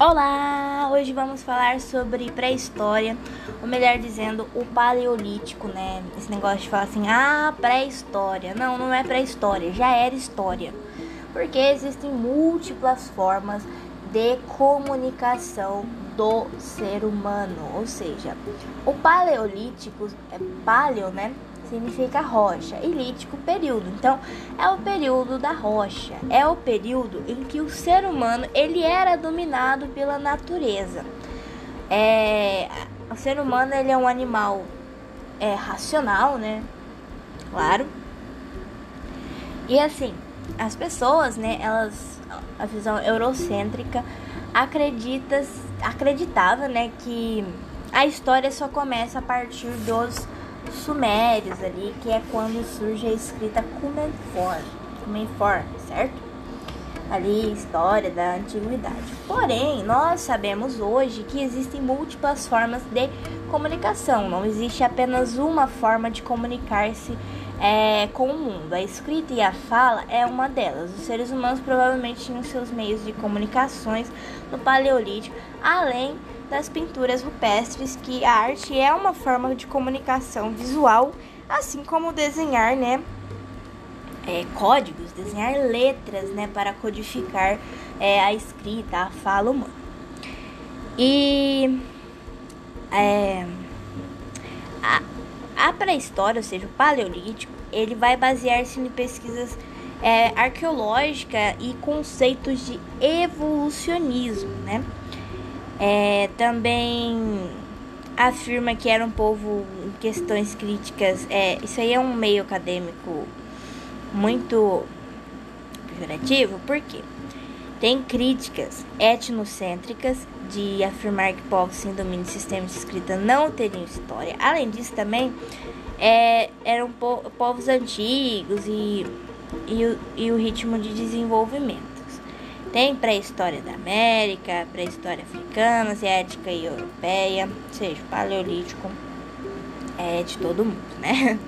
Olá! Hoje vamos falar sobre pré-história, ou melhor dizendo, o paleolítico, né? Esse negócio de falar assim, ah, pré-história. Não, não é pré-história, já era história. Porque existem múltiplas formas de comunicação do ser humano, ou seja, o paleolítico é paleo, né? Significa rocha e lítico período. Então, é o período da rocha, é o período em que o ser humano ele era dominado pela natureza. É, o ser humano ele é um animal é, racional, né? Claro. E assim, as pessoas, né? Elas, a visão eurocêntrica acredita, acreditava, né? Que a história só começa a partir dos sumérios ali, que é quando surge a escrita Cumenfor, Cumenfor, certo? Ali, história da antiguidade. Porém, nós sabemos hoje que existem múltiplas formas de comunicação, não existe apenas uma forma de comunicar-se é, com o mundo. A escrita e a fala é uma delas. Os seres humanos provavelmente tinham seus meios de comunicações no Paleolítico, além das pinturas rupestres, que a arte é uma forma de comunicação visual, assim como desenhar, né? É, códigos, desenhar letras, né, para codificar é, a escrita, a fala humana. E é, a, a pré-história, ou seja, o paleolítico, ele vai basear-se em pesquisas é, arqueológicas e conceitos de evolucionismo, né? É, também afirma que era um povo em questões críticas. É, isso aí é um meio acadêmico muito pejorativo, porque tem críticas etnocêntricas de afirmar que povos sem domínio de sistema de escrita não teriam história. Além disso, também é, eram po povos antigos e, e, e o ritmo de desenvolvimento. Tem pré-história da América, pré-história africana, asiática e europeia, ou seja, paleolítico é de todo mundo, né?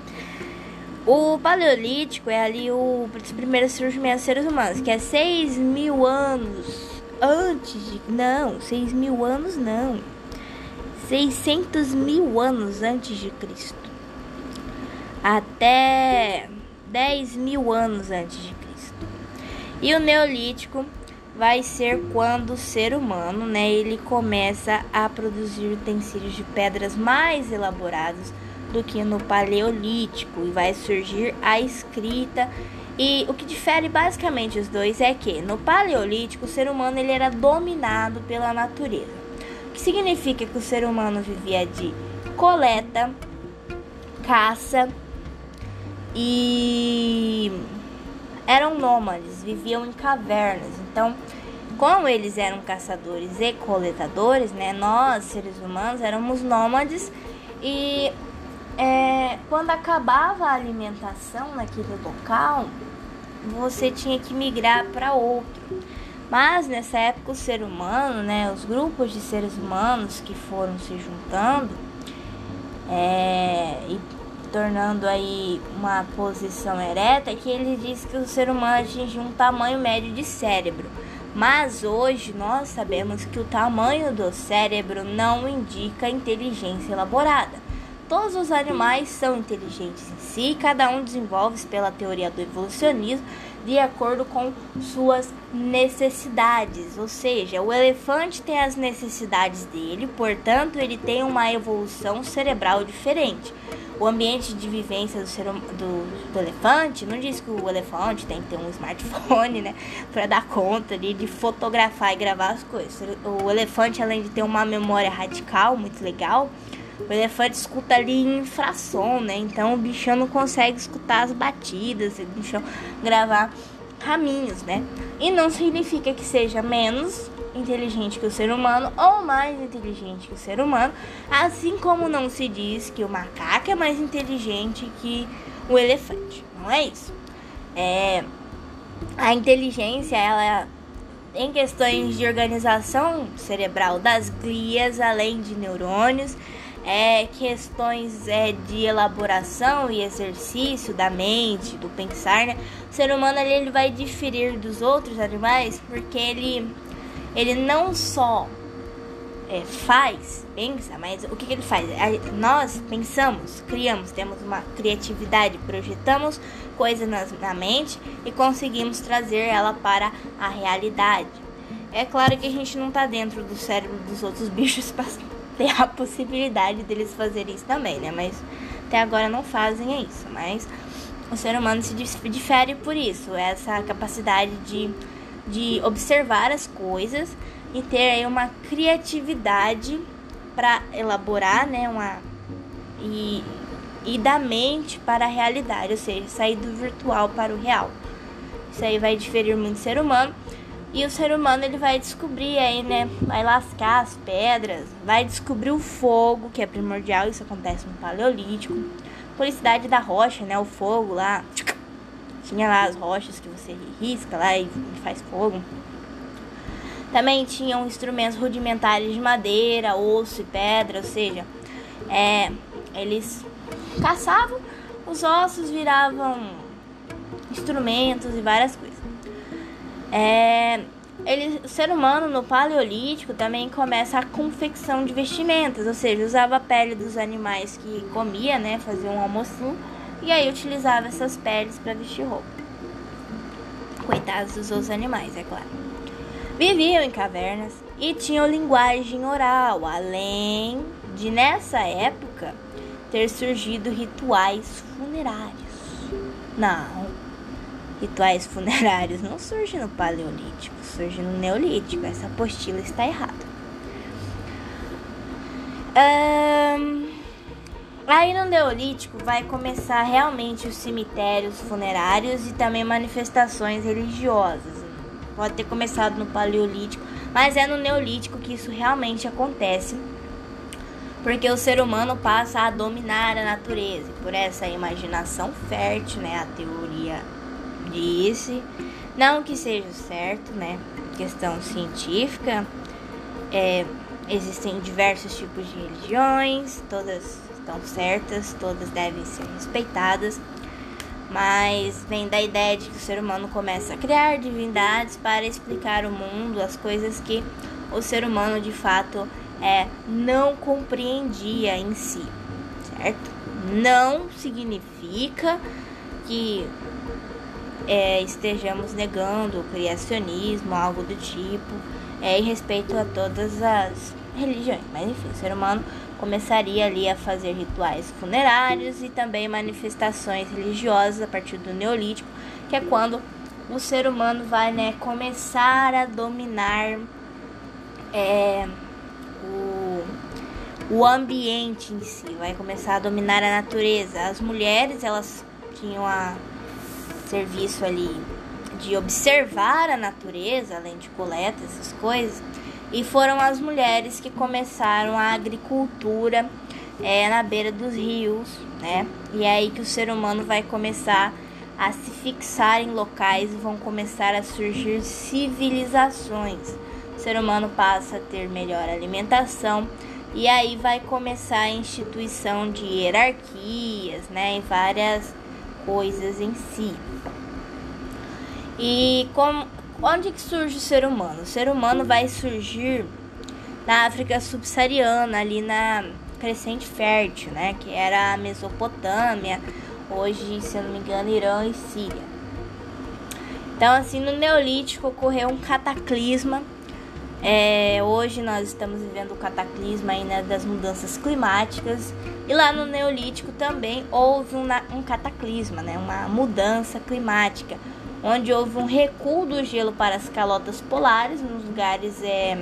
O paleolítico é ali o primeiro surgimento dos seres humanos, que é 6 mil anos antes de. Não, 6 mil anos não. 600 mil anos antes de Cristo. Até 10 mil anos antes de Cristo. E o Neolítico vai ser quando o ser humano, né, ele começa a produzir utensílios de pedras mais elaborados do que no paleolítico e vai surgir a escrita. E o que difere basicamente os dois é que no paleolítico o ser humano ele era dominado pela natureza. O que significa que o ser humano vivia de coleta, caça e eram nômades, viviam em cavernas. Então, como eles eram caçadores e coletadores, né, nós, seres humanos, éramos nômades e é, quando acabava a alimentação naquele local, você tinha que migrar para outro. Mas nessa época o ser humano, né, os grupos de seres humanos que foram se juntando é, e tornando aí uma posição ereta, que ele diz que o ser humano atingiu um tamanho médio de cérebro. Mas hoje nós sabemos que o tamanho do cérebro não indica inteligência elaborada. Todos os animais são inteligentes em si, cada um desenvolve-se pela teoria do evolucionismo de acordo com suas necessidades. Ou seja, o elefante tem as necessidades dele, portanto, ele tem uma evolução cerebral diferente o ambiente de vivência do, ser, hum, do, do, elefante não diz que o elefante tem que ter um smartphone, né? Pra dar conta ali de fotografar e gravar as coisas. O elefante, além de ter uma memória radical muito legal, o elefante escuta ali infração, né? Então o bichão não consegue escutar as batidas, o bichão gravar raminhos, né? E não significa que seja menos inteligente que o ser humano ou mais inteligente que o ser humano, assim como não se diz que o macaco é mais inteligente que o elefante. Não é isso. É, a inteligência, ela em questões de organização cerebral das glias, além de neurônios, é, questões é, de elaboração e exercício da mente, do pensar, né? O ser humano ele, ele vai diferir dos outros animais porque ele ele não só é, faz, pensa, mas o que, que ele faz? nós pensamos, criamos, temos uma criatividade, projetamos coisas na, na mente e conseguimos trazer ela para a realidade. É claro que a gente não está dentro do cérebro dos outros bichos ter a possibilidade deles fazerem isso também, né? Mas até agora não fazem isso. Mas o ser humano se difere por isso, essa capacidade de, de observar as coisas e ter aí uma criatividade para elaborar, né, uma e, e da mente para a realidade, ou seja, sair do virtual para o real. Isso aí vai diferir muito do ser humano. E o ser humano ele vai descobrir aí, né? Vai lascar as pedras, vai descobrir o fogo, que é primordial, isso acontece no Paleolítico. Felicidade da rocha, né? O fogo lá. Tinha lá as rochas que você risca lá e faz fogo. Também tinham instrumentos rudimentares de madeira, osso e pedra, ou seja, é, eles caçavam, os ossos viravam instrumentos e várias coisas. É, ele, o ser humano no Paleolítico também começa a confecção de vestimentas, ou seja, usava a pele dos animais que comia, né, fazia um almocinho, e aí utilizava essas peles para vestir roupa. Coitados dos outros animais, é claro. Viviam em cavernas e tinham linguagem oral, além de nessa época ter surgido rituais funerários. Não, rituais funerários não surgem no Paleolítico, surge no Neolítico. Essa apostila está errada. Um, aí no Neolítico vai começar realmente os cemitérios funerários e também manifestações religiosas. Pode ter começado no Paleolítico, mas é no Neolítico que isso realmente acontece. Porque o ser humano passa a dominar a natureza. E por essa imaginação fértil, né, a teoria disse. Não que seja certo, né? Questão científica. É, existem diversos tipos de religiões, todas estão certas, todas devem ser respeitadas. Mas vem da ideia de que o ser humano começa a criar divindades para explicar o mundo, as coisas que o ser humano de fato é, não compreendia em si, certo? Não significa que é, estejamos negando o criacionismo, algo do tipo, é, em respeito a todas as religiões. Mas enfim, o ser humano começaria ali a fazer rituais funerários e também manifestações religiosas a partir do Neolítico, que é quando o ser humano vai né, começar a dominar é, o, o ambiente em si, vai começar a dominar a natureza. As mulheres, elas tinham a serviço ali de observar a natureza, além de coleta, essas coisas, e foram as mulheres que começaram a agricultura é, na beira dos rios, né? E é aí que o ser humano vai começar a se fixar em locais e vão começar a surgir civilizações. O ser humano passa a ter melhor alimentação e aí vai começar a instituição de hierarquias, né? Em várias coisas em si. E como, onde que surge o ser humano? O ser humano vai surgir na África subsaariana, ali na crescente fértil, né? Que era a Mesopotâmia, hoje, se eu não me engano, Irã e Síria. Então, assim, no Neolítico ocorreu um cataclisma. É, hoje nós estamos vivendo o cataclisma aí, né, das mudanças climáticas. E lá no Neolítico também houve um, um cataclisma, né, uma mudança climática onde houve um recuo do gelo para as calotas polares, nos lugares é,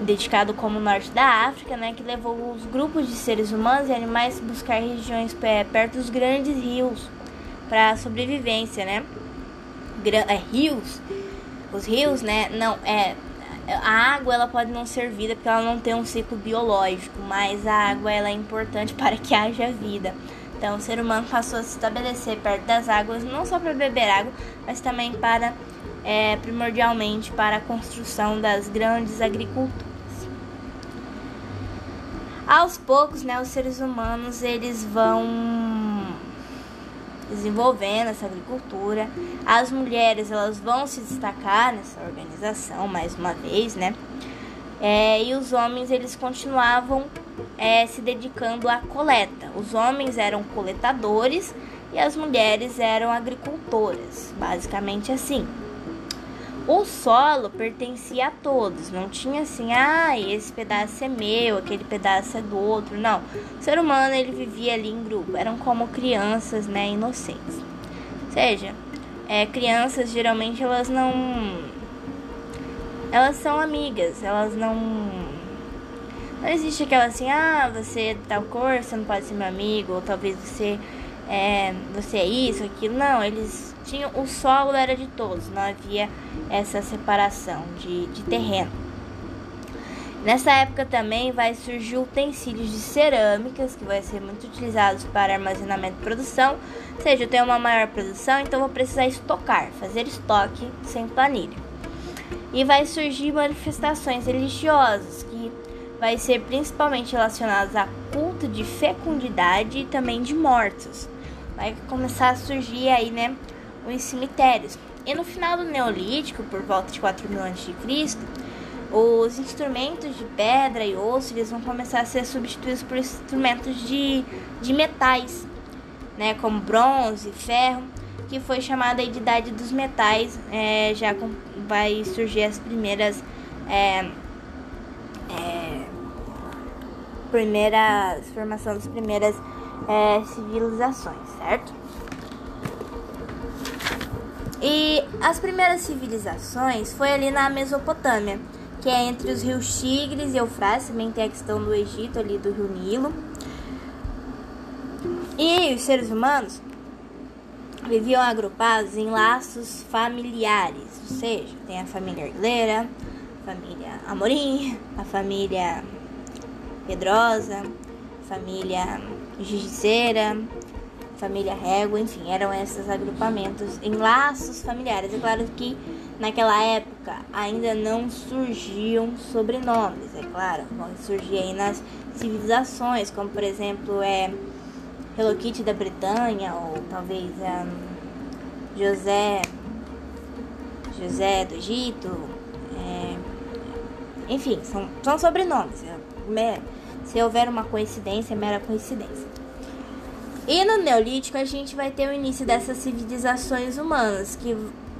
dedicado como o norte da África, né, que levou os grupos de seres humanos e animais a buscar regiões é, perto dos grandes rios para sobrevivência, né? É, rios, os rios, né? Não é a água ela pode não ser vida porque ela não tem um ciclo biológico, mas a água ela é importante para que haja vida. Então, o ser humano passou a se estabelecer perto das águas, não só para beber água, mas também para, é, primordialmente, para a construção das grandes agriculturas. Aos poucos, né, os seres humanos eles vão desenvolvendo essa agricultura. As mulheres elas vão se destacar nessa organização mais uma vez, né? É, e os homens eles continuavam é, se dedicando à coleta. Os homens eram coletadores e as mulheres eram agricultoras, basicamente assim. O solo pertencia a todos, não tinha assim, ah, esse pedaço é meu, aquele pedaço é do outro, não. O ser humano ele vivia ali em grupo, eram como crianças, né, inocentes. Ou seja, é, crianças geralmente elas não, elas são amigas, elas não, não existe aquela assim, ah, você é de tal cor, você não pode ser meu amigo, ou talvez você é, você é isso, aquilo. Não, eles tinham. O solo era de todos, não havia essa separação de, de terreno. Nessa época também vai surgir utensílios de cerâmicas que vai ser muito utilizados para armazenamento e produção. Ou seja, eu tenho uma maior produção, então vou precisar estocar, fazer estoque sem planilha. E vai surgir manifestações religiosas que vai ser principalmente relacionadas a culto de fecundidade e também de mortos vai começar a surgir aí, né, os cemitérios. E no final do Neolítico, por volta de 4000 a.C., os instrumentos de pedra e osso eles vão começar a ser substituídos por instrumentos de, de metais, né, como bronze, ferro, que foi chamada de Idade dos Metais. É, já com, vai surgir as primeiras é, é, primeiras formação das primeiras é, civilizações, certo? E as primeiras civilizações foi ali na Mesopotâmia, que é entre os rios Tigres e Eufrates, também tem a questão do Egito ali do rio Nilo. E os seres humanos viviam agrupados em laços familiares, ou seja, tem a família Aguilera, a família Amorim, a família Pedrosa, a família Justiceira, família Régua, enfim, eram esses agrupamentos em laços familiares. É claro que naquela época ainda não surgiam sobrenomes, é claro, vão surgir aí nas civilizações, como por exemplo é Hello Kitty da Bretanha, ou talvez José José do Egito, é, enfim, são, são sobrenomes. É, se houver uma coincidência, é mera coincidência. E no Neolítico a gente vai ter o início dessas civilizações humanas, que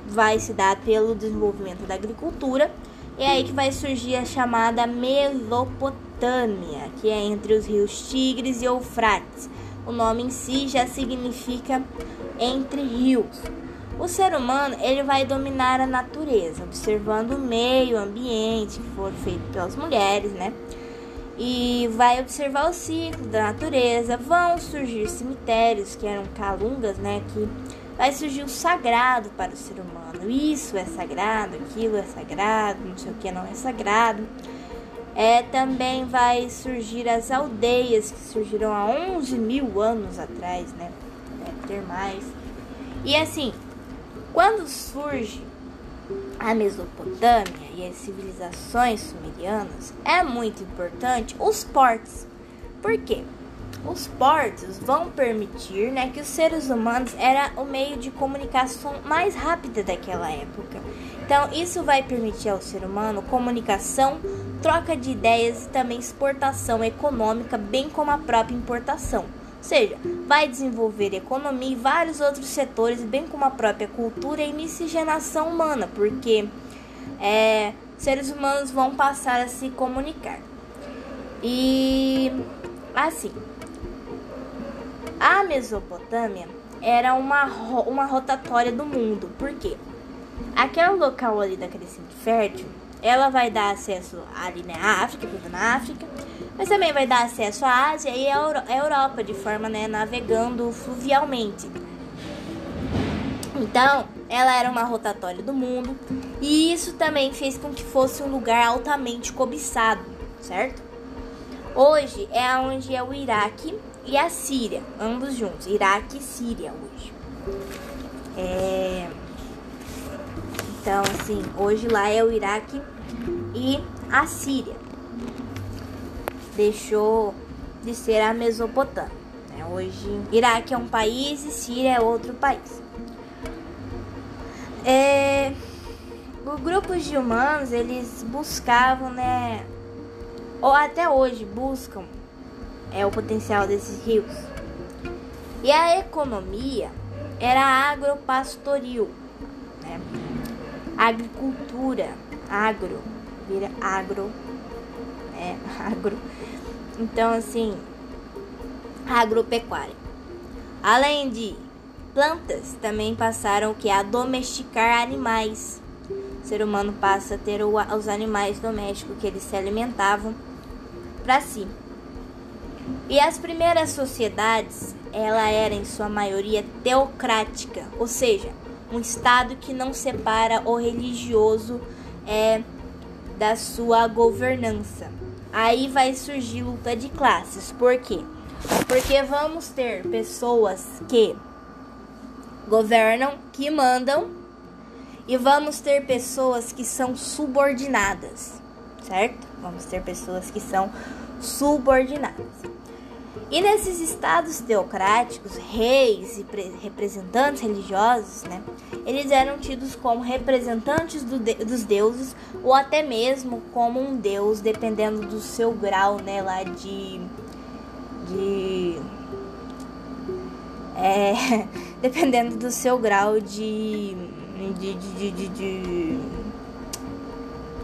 vai se dar pelo desenvolvimento da agricultura, e é aí que vai surgir a chamada Mesopotâmia, que é entre os rios Tigres e Eufrates. O nome em si já significa entre rios. O ser humano ele vai dominar a natureza, observando o meio ambiente que foi feito pelas mulheres, né? E vai observar o ciclo da natureza. Vão surgir cemitérios que eram calungas, né? Que vai surgir o sagrado para o ser humano. Isso é sagrado, aquilo é sagrado, não sei o que não é sagrado. É, também vai surgir as aldeias que surgiram há 11 mil anos atrás, né? Deve ter mais. E assim, quando surge a Mesopotâmia e as civilizações sumerianas, é muito importante os portos. Por quê? Os portos vão permitir né, que os seres humanos era o meio de comunicação mais rápida daquela época. Então, isso vai permitir ao ser humano comunicação, troca de ideias e também exportação econômica, bem como a própria importação seja, vai desenvolver economia e vários outros setores, bem como a própria cultura e miscigenação humana, porque é, seres humanos vão passar a se comunicar. E assim, a Mesopotâmia era uma, uma rotatória do mundo, por quê? Aquele local ali da crescente fértil, ela vai dar acesso ali na África, na África, mas também vai dar acesso à Ásia e à Europa de forma né, navegando fluvialmente. Então, ela era uma rotatória do mundo e isso também fez com que fosse um lugar altamente cobiçado, certo? Hoje é onde é o Iraque e a Síria, ambos juntos, Iraque e Síria hoje. É... Então, assim, hoje lá é o Iraque e a Síria deixou de ser a Mesopotâmia. É, hoje, Iraque é um país e Síria é outro país. É, os grupos de humanos eles buscavam, né, ou até hoje buscam, é o potencial desses rios. E a economia era agropastoril, né? agricultura, agro, vira agro, é agro. Então assim, agropecuária. Além de plantas, também passaram que a domesticar animais. Ser humano passa a ter os animais domésticos que eles se alimentavam para si. E as primeiras sociedades, ela era em sua maioria teocrática, ou seja, um estado que não separa o religioso é, da sua governança. Aí vai surgir luta de classes. Por quê? Porque vamos ter pessoas que governam, que mandam, e vamos ter pessoas que são subordinadas, certo? Vamos ter pessoas que são subordinadas. E nesses estados teocráticos, reis e representantes religiosos, né, eles eram tidos como representantes do de dos deuses ou até mesmo como um deus, dependendo do seu grau, né, lá de de é, dependendo do seu grau de de, de, de, de,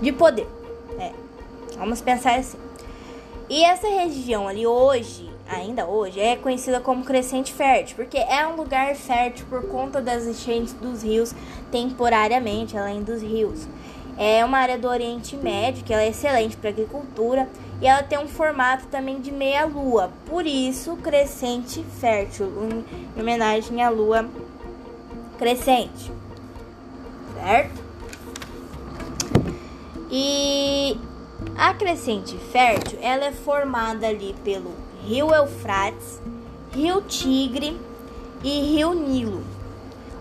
de poder. É. Vamos pensar assim. E essa região ali hoje, ainda hoje, é conhecida como Crescente Fértil, porque é um lugar fértil por conta das enchentes dos rios temporariamente, além dos rios. É uma área do Oriente Médio que ela é excelente para agricultura e ela tem um formato também de meia lua, por isso Crescente Fértil, em homenagem à lua crescente, certo? E a crescente fértil ela é formada ali pelo rio Eufrates, rio Tigre e rio Nilo.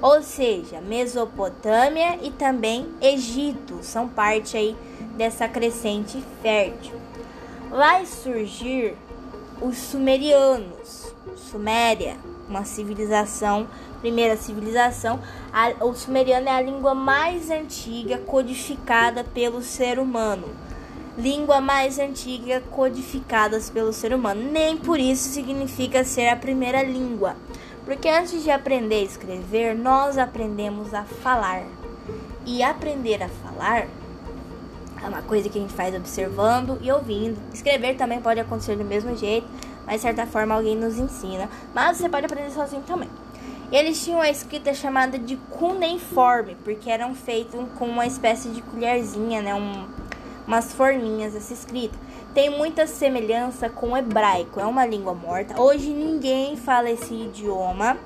Ou seja, Mesopotâmia e também Egito são parte aí dessa crescente fértil. Vai surgir os sumerianos, Suméria, uma civilização, primeira civilização. A, o sumeriano é a língua mais antiga codificada pelo ser humano língua mais antiga codificadas pelo ser humano. Nem por isso significa ser a primeira língua, porque antes de aprender a escrever, nós aprendemos a falar. E aprender a falar é uma coisa que a gente faz observando e ouvindo. Escrever também pode acontecer do mesmo jeito, mas de certa forma alguém nos ensina. Mas você pode aprender sozinho também. Eles tinham a escrita chamada de cuneiforme, porque eram feitos com uma espécie de colherzinha, né? Um, umas forminhas essa escrita. Tem muita semelhança com o hebraico, é uma língua morta. Hoje ninguém fala esse idioma,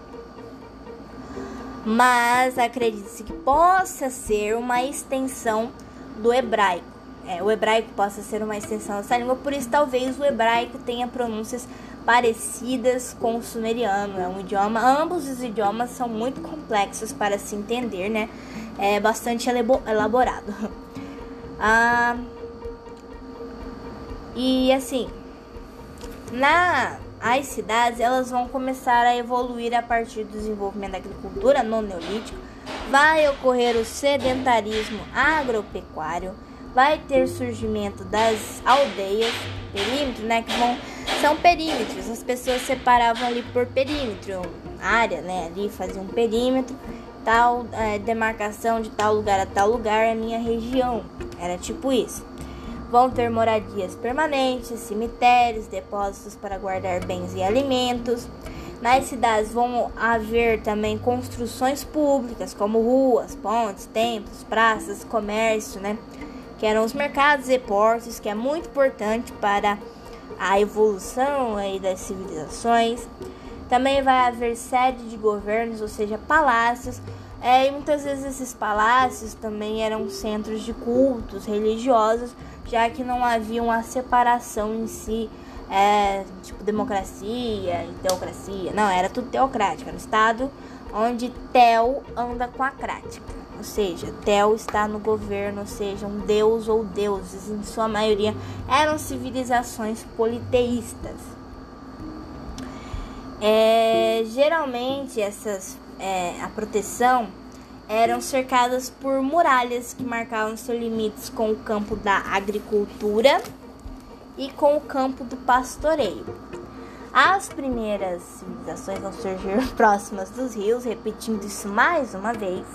mas acredita-se que possa ser uma extensão do hebraico. É, o hebraico possa ser uma extensão dessa língua, por isso talvez o hebraico tenha pronúncias parecidas com o sumeriano. É um idioma, ambos os idiomas são muito complexos para se entender, né? É bastante elaborado. Ah, e assim, na as cidades elas vão começar a evoluir a partir do desenvolvimento da agricultura no neolítico. Vai ocorrer o sedentarismo agropecuário, vai ter surgimento das aldeias, perímetro, né, que vão são perímetros. As pessoas separavam ali por perímetro, área, né, ali faziam um perímetro tal é, demarcação de tal lugar a tal lugar é minha região. Era tipo isso. Vão ter moradias permanentes, cemitérios, depósitos para guardar bens e alimentos. Nas cidades vão haver também construções públicas, como ruas, pontes, templos, praças, comércio, né? Que eram os mercados e portos, que é muito importante para a evolução aí das civilizações. Também vai haver sede de governos, ou seja, palácios. É, e muitas vezes esses palácios também eram centros de cultos religiosos, já que não havia uma separação em si, é, tipo democracia e teocracia. Não, era tudo teocrático, era um estado onde Tel anda com a crática. Ou seja, Tel está no governo, ou seja, um deus ou deuses, em sua maioria eram civilizações politeístas. É, geralmente essas é, a proteção eram cercadas por muralhas que marcavam seus limites com o campo da agricultura e com o campo do pastoreio. As primeiras civilizações vão surgir próximas dos rios, repetindo isso mais uma vez.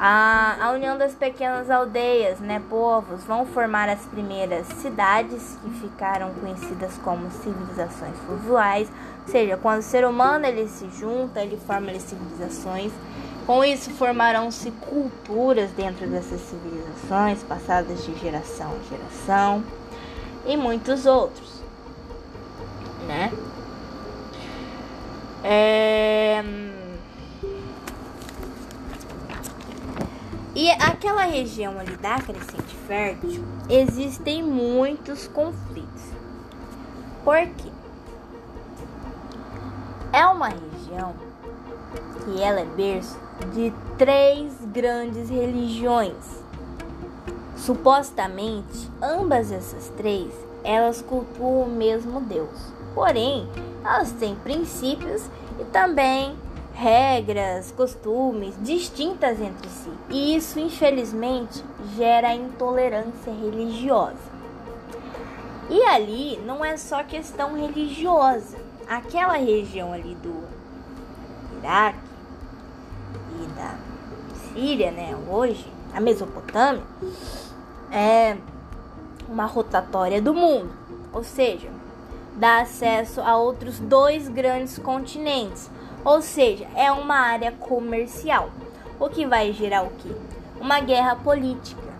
A, a união das pequenas aldeias, né, povos, vão formar as primeiras cidades que ficaram conhecidas como civilizações fluviais, ou seja, quando o ser humano ele se junta, ele forma as civilizações. Com isso formarão-se culturas dentro dessas civilizações, passadas de geração em geração, e muitos outros, né? É... E aquela região ali da Crescente Fértil, existem muitos conflitos. Por quê? É uma região que ela é berço de três grandes religiões. Supostamente, ambas essas três, elas cultuam o mesmo Deus. Porém, elas têm princípios e também regras, costumes distintas entre si. E isso, infelizmente, gera intolerância religiosa. E ali não é só questão religiosa. Aquela região ali do Iraque e da Síria, né, hoje, a Mesopotâmia, é uma rotatória do mundo, ou seja, dá acesso a outros dois grandes continentes, ou seja, é uma área comercial, o que vai gerar o quê? Uma guerra política,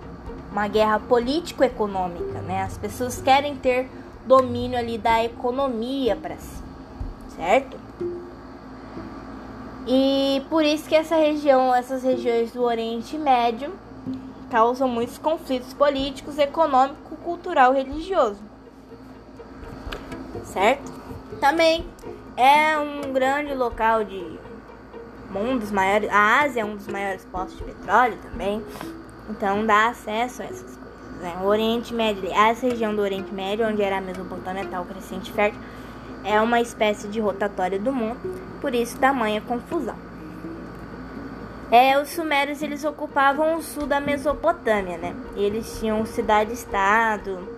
uma guerra político-econômica, né? As pessoas querem ter domínio ali da economia para si, certo? E por isso que essa região, essas regiões do Oriente Médio causam muitos conflitos políticos, econômico, cultural, religioso. Certo? Também é um grande local de um dos maiores, a Ásia é um dos maiores postos de petróleo também. Então dá acesso a essas coisas. Né? O Oriente Médio, essa região do Oriente Médio, onde era a Mesopotâmia, tal crescente fértil, é uma espécie de rotatória do mundo, por isso tamanha confusão. É, os sumérios eles ocupavam o sul da Mesopotâmia, né? Eles tinham cidade-estado,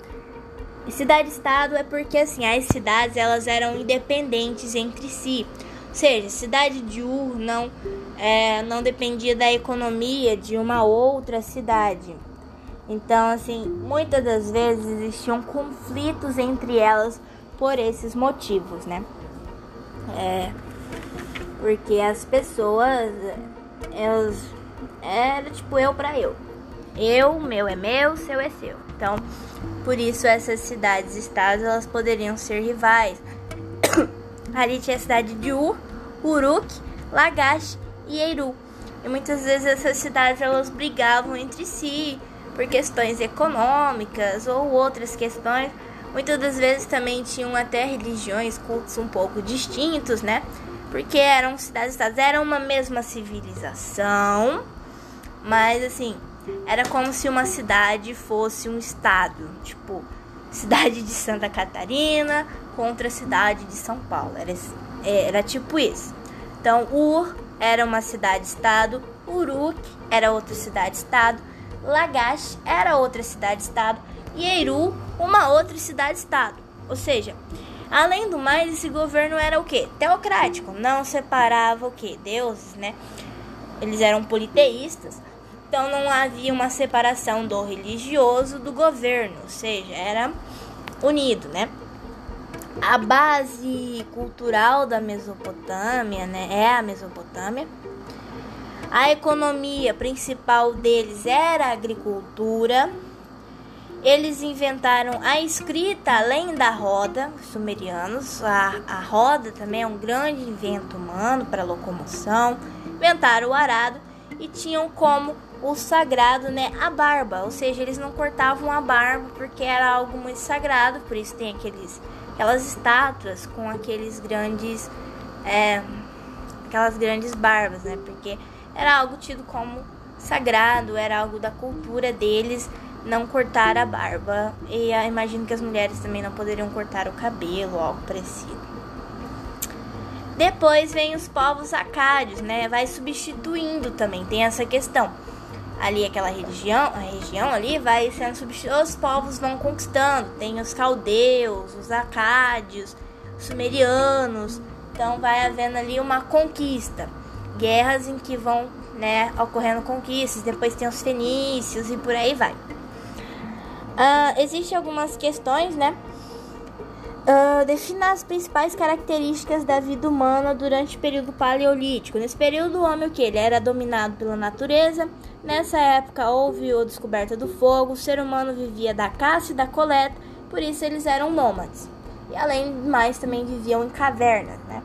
e cidade-estado é porque assim, as cidades elas eram independentes entre si. Ou seja, cidade de Ur não, é, não dependia da economia de uma outra cidade. Então, assim, muitas das vezes existiam conflitos entre elas por esses motivos, né? É, porque as pessoas, elas, era tipo eu para eu. Eu, meu é meu, seu é seu. Então, por isso essas cidades estados elas poderiam ser rivais. Ali tinha a cidade de Ur, Uruk, Lagash e Eiru. E muitas vezes essas cidades elas brigavam entre si por questões econômicas ou outras questões. Muitas das vezes também tinham até religiões, cultos um pouco distintos, né? Porque eram cidades-estados, eram uma mesma civilização, mas assim, era como se uma cidade fosse um estado, tipo, cidade de Santa Catarina contra a cidade de São Paulo. Era, é, era tipo isso. Então, Ur era uma cidade-estado, Uruk era outra cidade-estado, Lagash era outra cidade-estado e Eiru uma outra cidade-estado. Ou seja, além do mais, esse governo era o que? Teocrático, não separava o que? Deuses, né? Eles eram politeístas. Então não havia uma separação do religioso do governo, ou seja, era unido, né? A base cultural da Mesopotâmia, né, é a Mesopotâmia. A economia principal deles era a agricultura. Eles inventaram a escrita além da roda, os sumerianos. A, a roda também é um grande invento humano para locomoção. Inventaram o arado e tinham como o sagrado, né, a barba, ou seja, eles não cortavam a barba porque era algo muito sagrado, por isso tem aqueles, aquelas estátuas com aqueles grandes, é, aquelas grandes barbas, né, porque era algo tido como sagrado, era algo da cultura deles não cortar a barba e imagino que as mulheres também não poderiam cortar o cabelo, algo parecido. Depois vem os povos acádios, né? Vai substituindo também, tem essa questão. Ali aquela região, a região ali vai sendo substituída, os povos vão conquistando. Tem os caldeus, os acádios, os sumerianos. Então vai havendo ali uma conquista, guerras em que vão, né, ocorrendo conquistas. Depois tem os fenícios e por aí vai. Uh, Existem algumas questões, né? Uh, defina as principais características da vida humana durante o período paleolítico. Nesse período, o homem o que? Ele era dominado pela natureza. Nessa época houve a descoberta do fogo. O ser humano vivia da caça e da coleta, por isso eles eram nômades. E além de mais, também viviam em cavernas, né?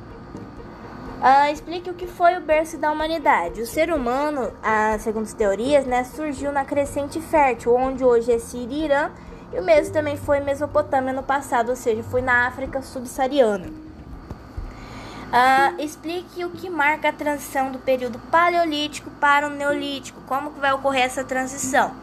Uh, explique o que foi o berço da humanidade. O ser humano, uh, segundo as teorias, né, surgiu na crescente fértil, onde hoje é Síria e Irã e o mesmo também foi Mesopotâmia no passado, ou seja, foi na África subsaariana. Uh, explique o que marca a transição do período paleolítico para o neolítico. Como que vai ocorrer essa transição?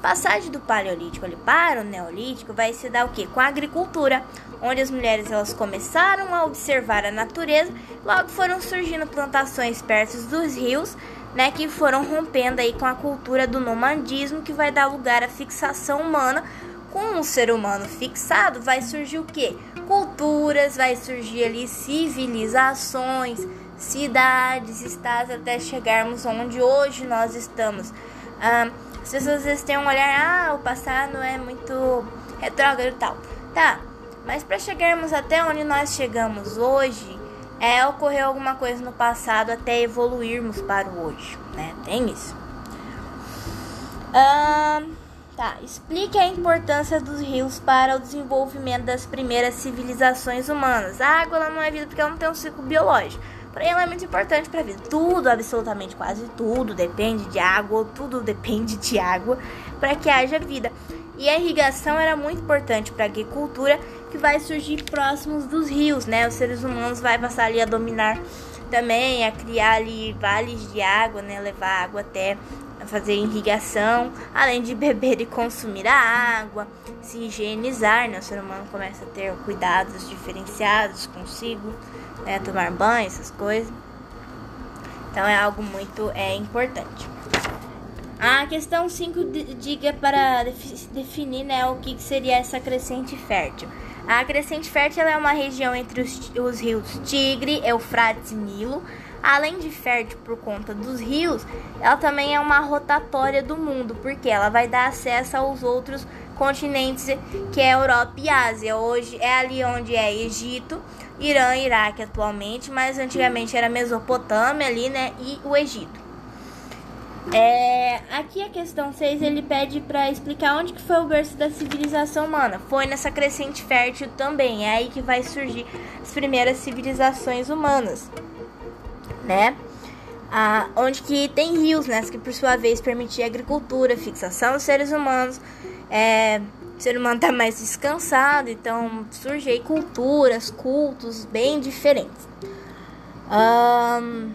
Passagem do paleolítico ali para o neolítico vai se dar o que? Com a agricultura, onde as mulheres elas começaram a observar a natureza, logo foram surgindo plantações perto dos rios, né, que foram rompendo aí com a cultura do nomadismo, que vai dar lugar à fixação humana com o ser humano fixado, vai surgir o que? Culturas, vai surgir ali civilizações, cidades, estados, até chegarmos onde hoje nós estamos. Ah, as pessoas às vezes têm um olhar, ah, o passado é muito retrógrado e tal. Tá, mas para chegarmos até onde nós chegamos hoje, é ocorrer alguma coisa no passado até evoluirmos para o hoje, né? Tem isso. Ah, Tá, explique a importância dos rios para o desenvolvimento das primeiras civilizações humanas. A água não é vida porque ela não tem um ciclo biológico. Porém, ela é muito importante para a vida. Tudo, absolutamente quase tudo, depende de água, tudo depende de água para que haja vida. E a irrigação era muito importante para a agricultura que vai surgir próximos dos rios, né? Os seres humanos vai passar ali a dominar também, a criar ali vales de água, né? Levar água até fazer irrigação, além de beber e consumir a água, se higienizar, né? O ser humano começa a ter cuidados diferenciados consigo, né? Tomar banho, essas coisas. Então é algo muito é, importante. A questão 5 diga para definir né, o que seria essa crescente fértil. A crescente fértil é uma região entre os, os rios Tigre, Eufrates e Nilo, além de fértil por conta dos rios, ela também é uma rotatória do mundo, porque ela vai dar acesso aos outros continentes, que é Europa e Ásia. Hoje é ali onde é Egito, Irã e Iraque atualmente, mas antigamente era Mesopotâmia ali, né, e o Egito. É, aqui a questão 6 ele pede para explicar onde que foi o berço da civilização humana. Foi nessa crescente fértil também, é aí que vai surgir as primeiras civilizações humanas né? Ah, onde que tem rios, né? Que por sua vez permitia agricultura, fixação dos seres humanos. É, o ser humano tá mais descansado, então surgem culturas, cultos bem diferentes. Um,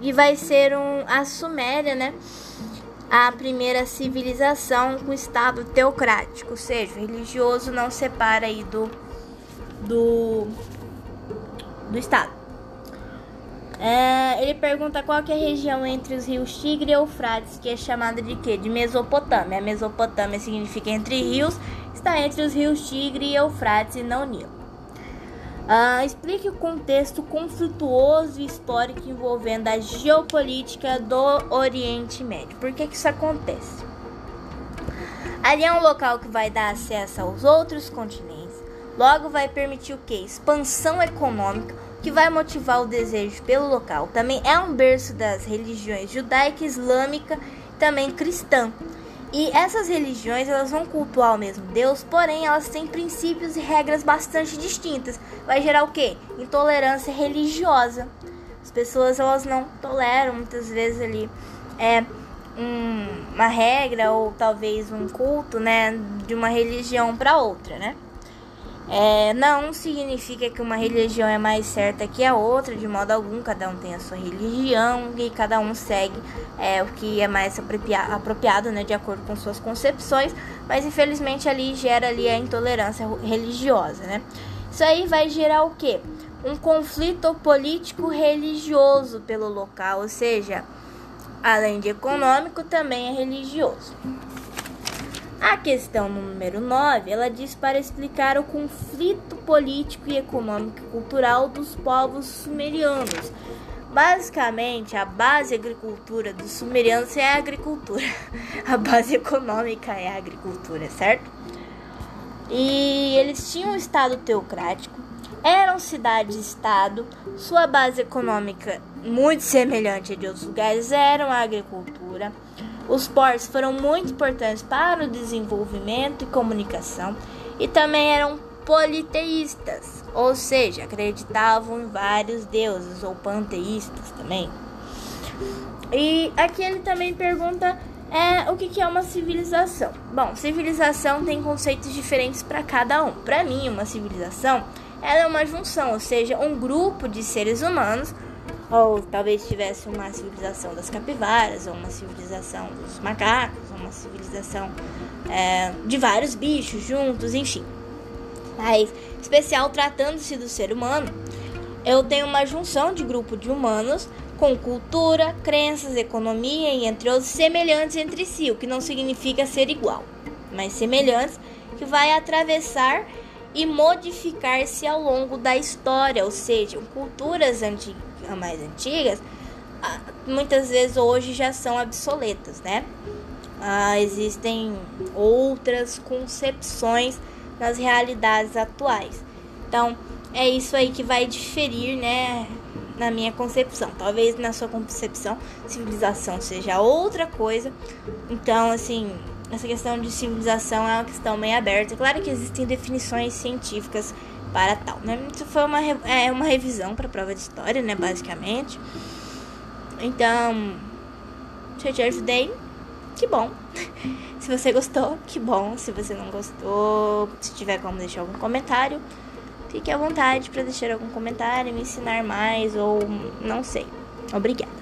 e vai ser um, a Suméria, né? A primeira civilização com estado teocrático, ou seja, o religioso não separa aí do, do, do estado. É, ele pergunta qual é a região entre os rios Tigre e Eufrates, que é chamada de quê? De Mesopotâmia. A Mesopotâmia significa entre rios, está entre os rios Tigre e Eufrates e não Nilo. Uh, explique o contexto conflituoso e histórico envolvendo a geopolítica do Oriente Médio. Por que, que isso acontece? Ali é um local que vai dar acesso aos outros continentes, logo vai permitir o que? Expansão econômica, que vai motivar o desejo pelo local. Também é um berço das religiões judaica, islâmica e também cristã. E essas religiões elas vão cultuar o mesmo Deus, porém elas têm princípios e regras bastante distintas. Vai gerar o quê? Intolerância religiosa. As pessoas elas não toleram muitas vezes ali é um, uma regra ou talvez um culto, né, de uma religião para outra, né? É, não significa que uma religião é mais certa que a outra, de modo algum, cada um tem a sua religião e cada um segue é, o que é mais apropriado, né, de acordo com suas concepções, mas infelizmente ali gera ali a intolerância religiosa, né? Isso aí vai gerar o quê? um conflito político religioso pelo local, ou seja, além de econômico, também é religioso. A questão número 9, ela diz para explicar o conflito político e econômico e cultural dos povos sumerianos. Basicamente, a base agricultura dos sumerianos é a agricultura. A base econômica é a agricultura, certo? E eles tinham um estado teocrático, eram cidade-estado, sua base econômica muito semelhante a de outros lugares eram a agricultura. Os portos foram muito importantes para o desenvolvimento e comunicação e também eram politeístas, ou seja, acreditavam em vários deuses ou panteístas também. E aqui ele também pergunta é, o que, que é uma civilização. Bom, civilização tem conceitos diferentes para cada um. Para mim, uma civilização ela é uma junção, ou seja, um grupo de seres humanos ou talvez tivesse uma civilização das capivaras, ou uma civilização dos macacos, ou uma civilização é, de vários bichos juntos, enfim. Mas, especial tratando-se do ser humano, eu tenho uma junção de grupo de humanos com cultura, crenças, economia e entre outros semelhantes entre si, o que não significa ser igual, mas semelhantes que vai atravessar e modificar-se ao longo da história, ou seja, culturas antigas mais antigas, muitas vezes hoje já são obsoletas, né? Ah, existem outras concepções nas realidades atuais. Então, é isso aí que vai diferir, né? Na minha concepção. Talvez na sua concepção, civilização seja outra coisa. Então, assim, essa questão de civilização é uma questão meio aberta. Claro que existem definições científicas para tal, né? Isso foi uma, é, uma revisão para a prova de história, né, basicamente. Então, se eu te ajudei, que bom. se você gostou, que bom. Se você não gostou, se tiver como deixar algum comentário, fique à vontade para deixar algum comentário, me ensinar mais ou não sei. Obrigada.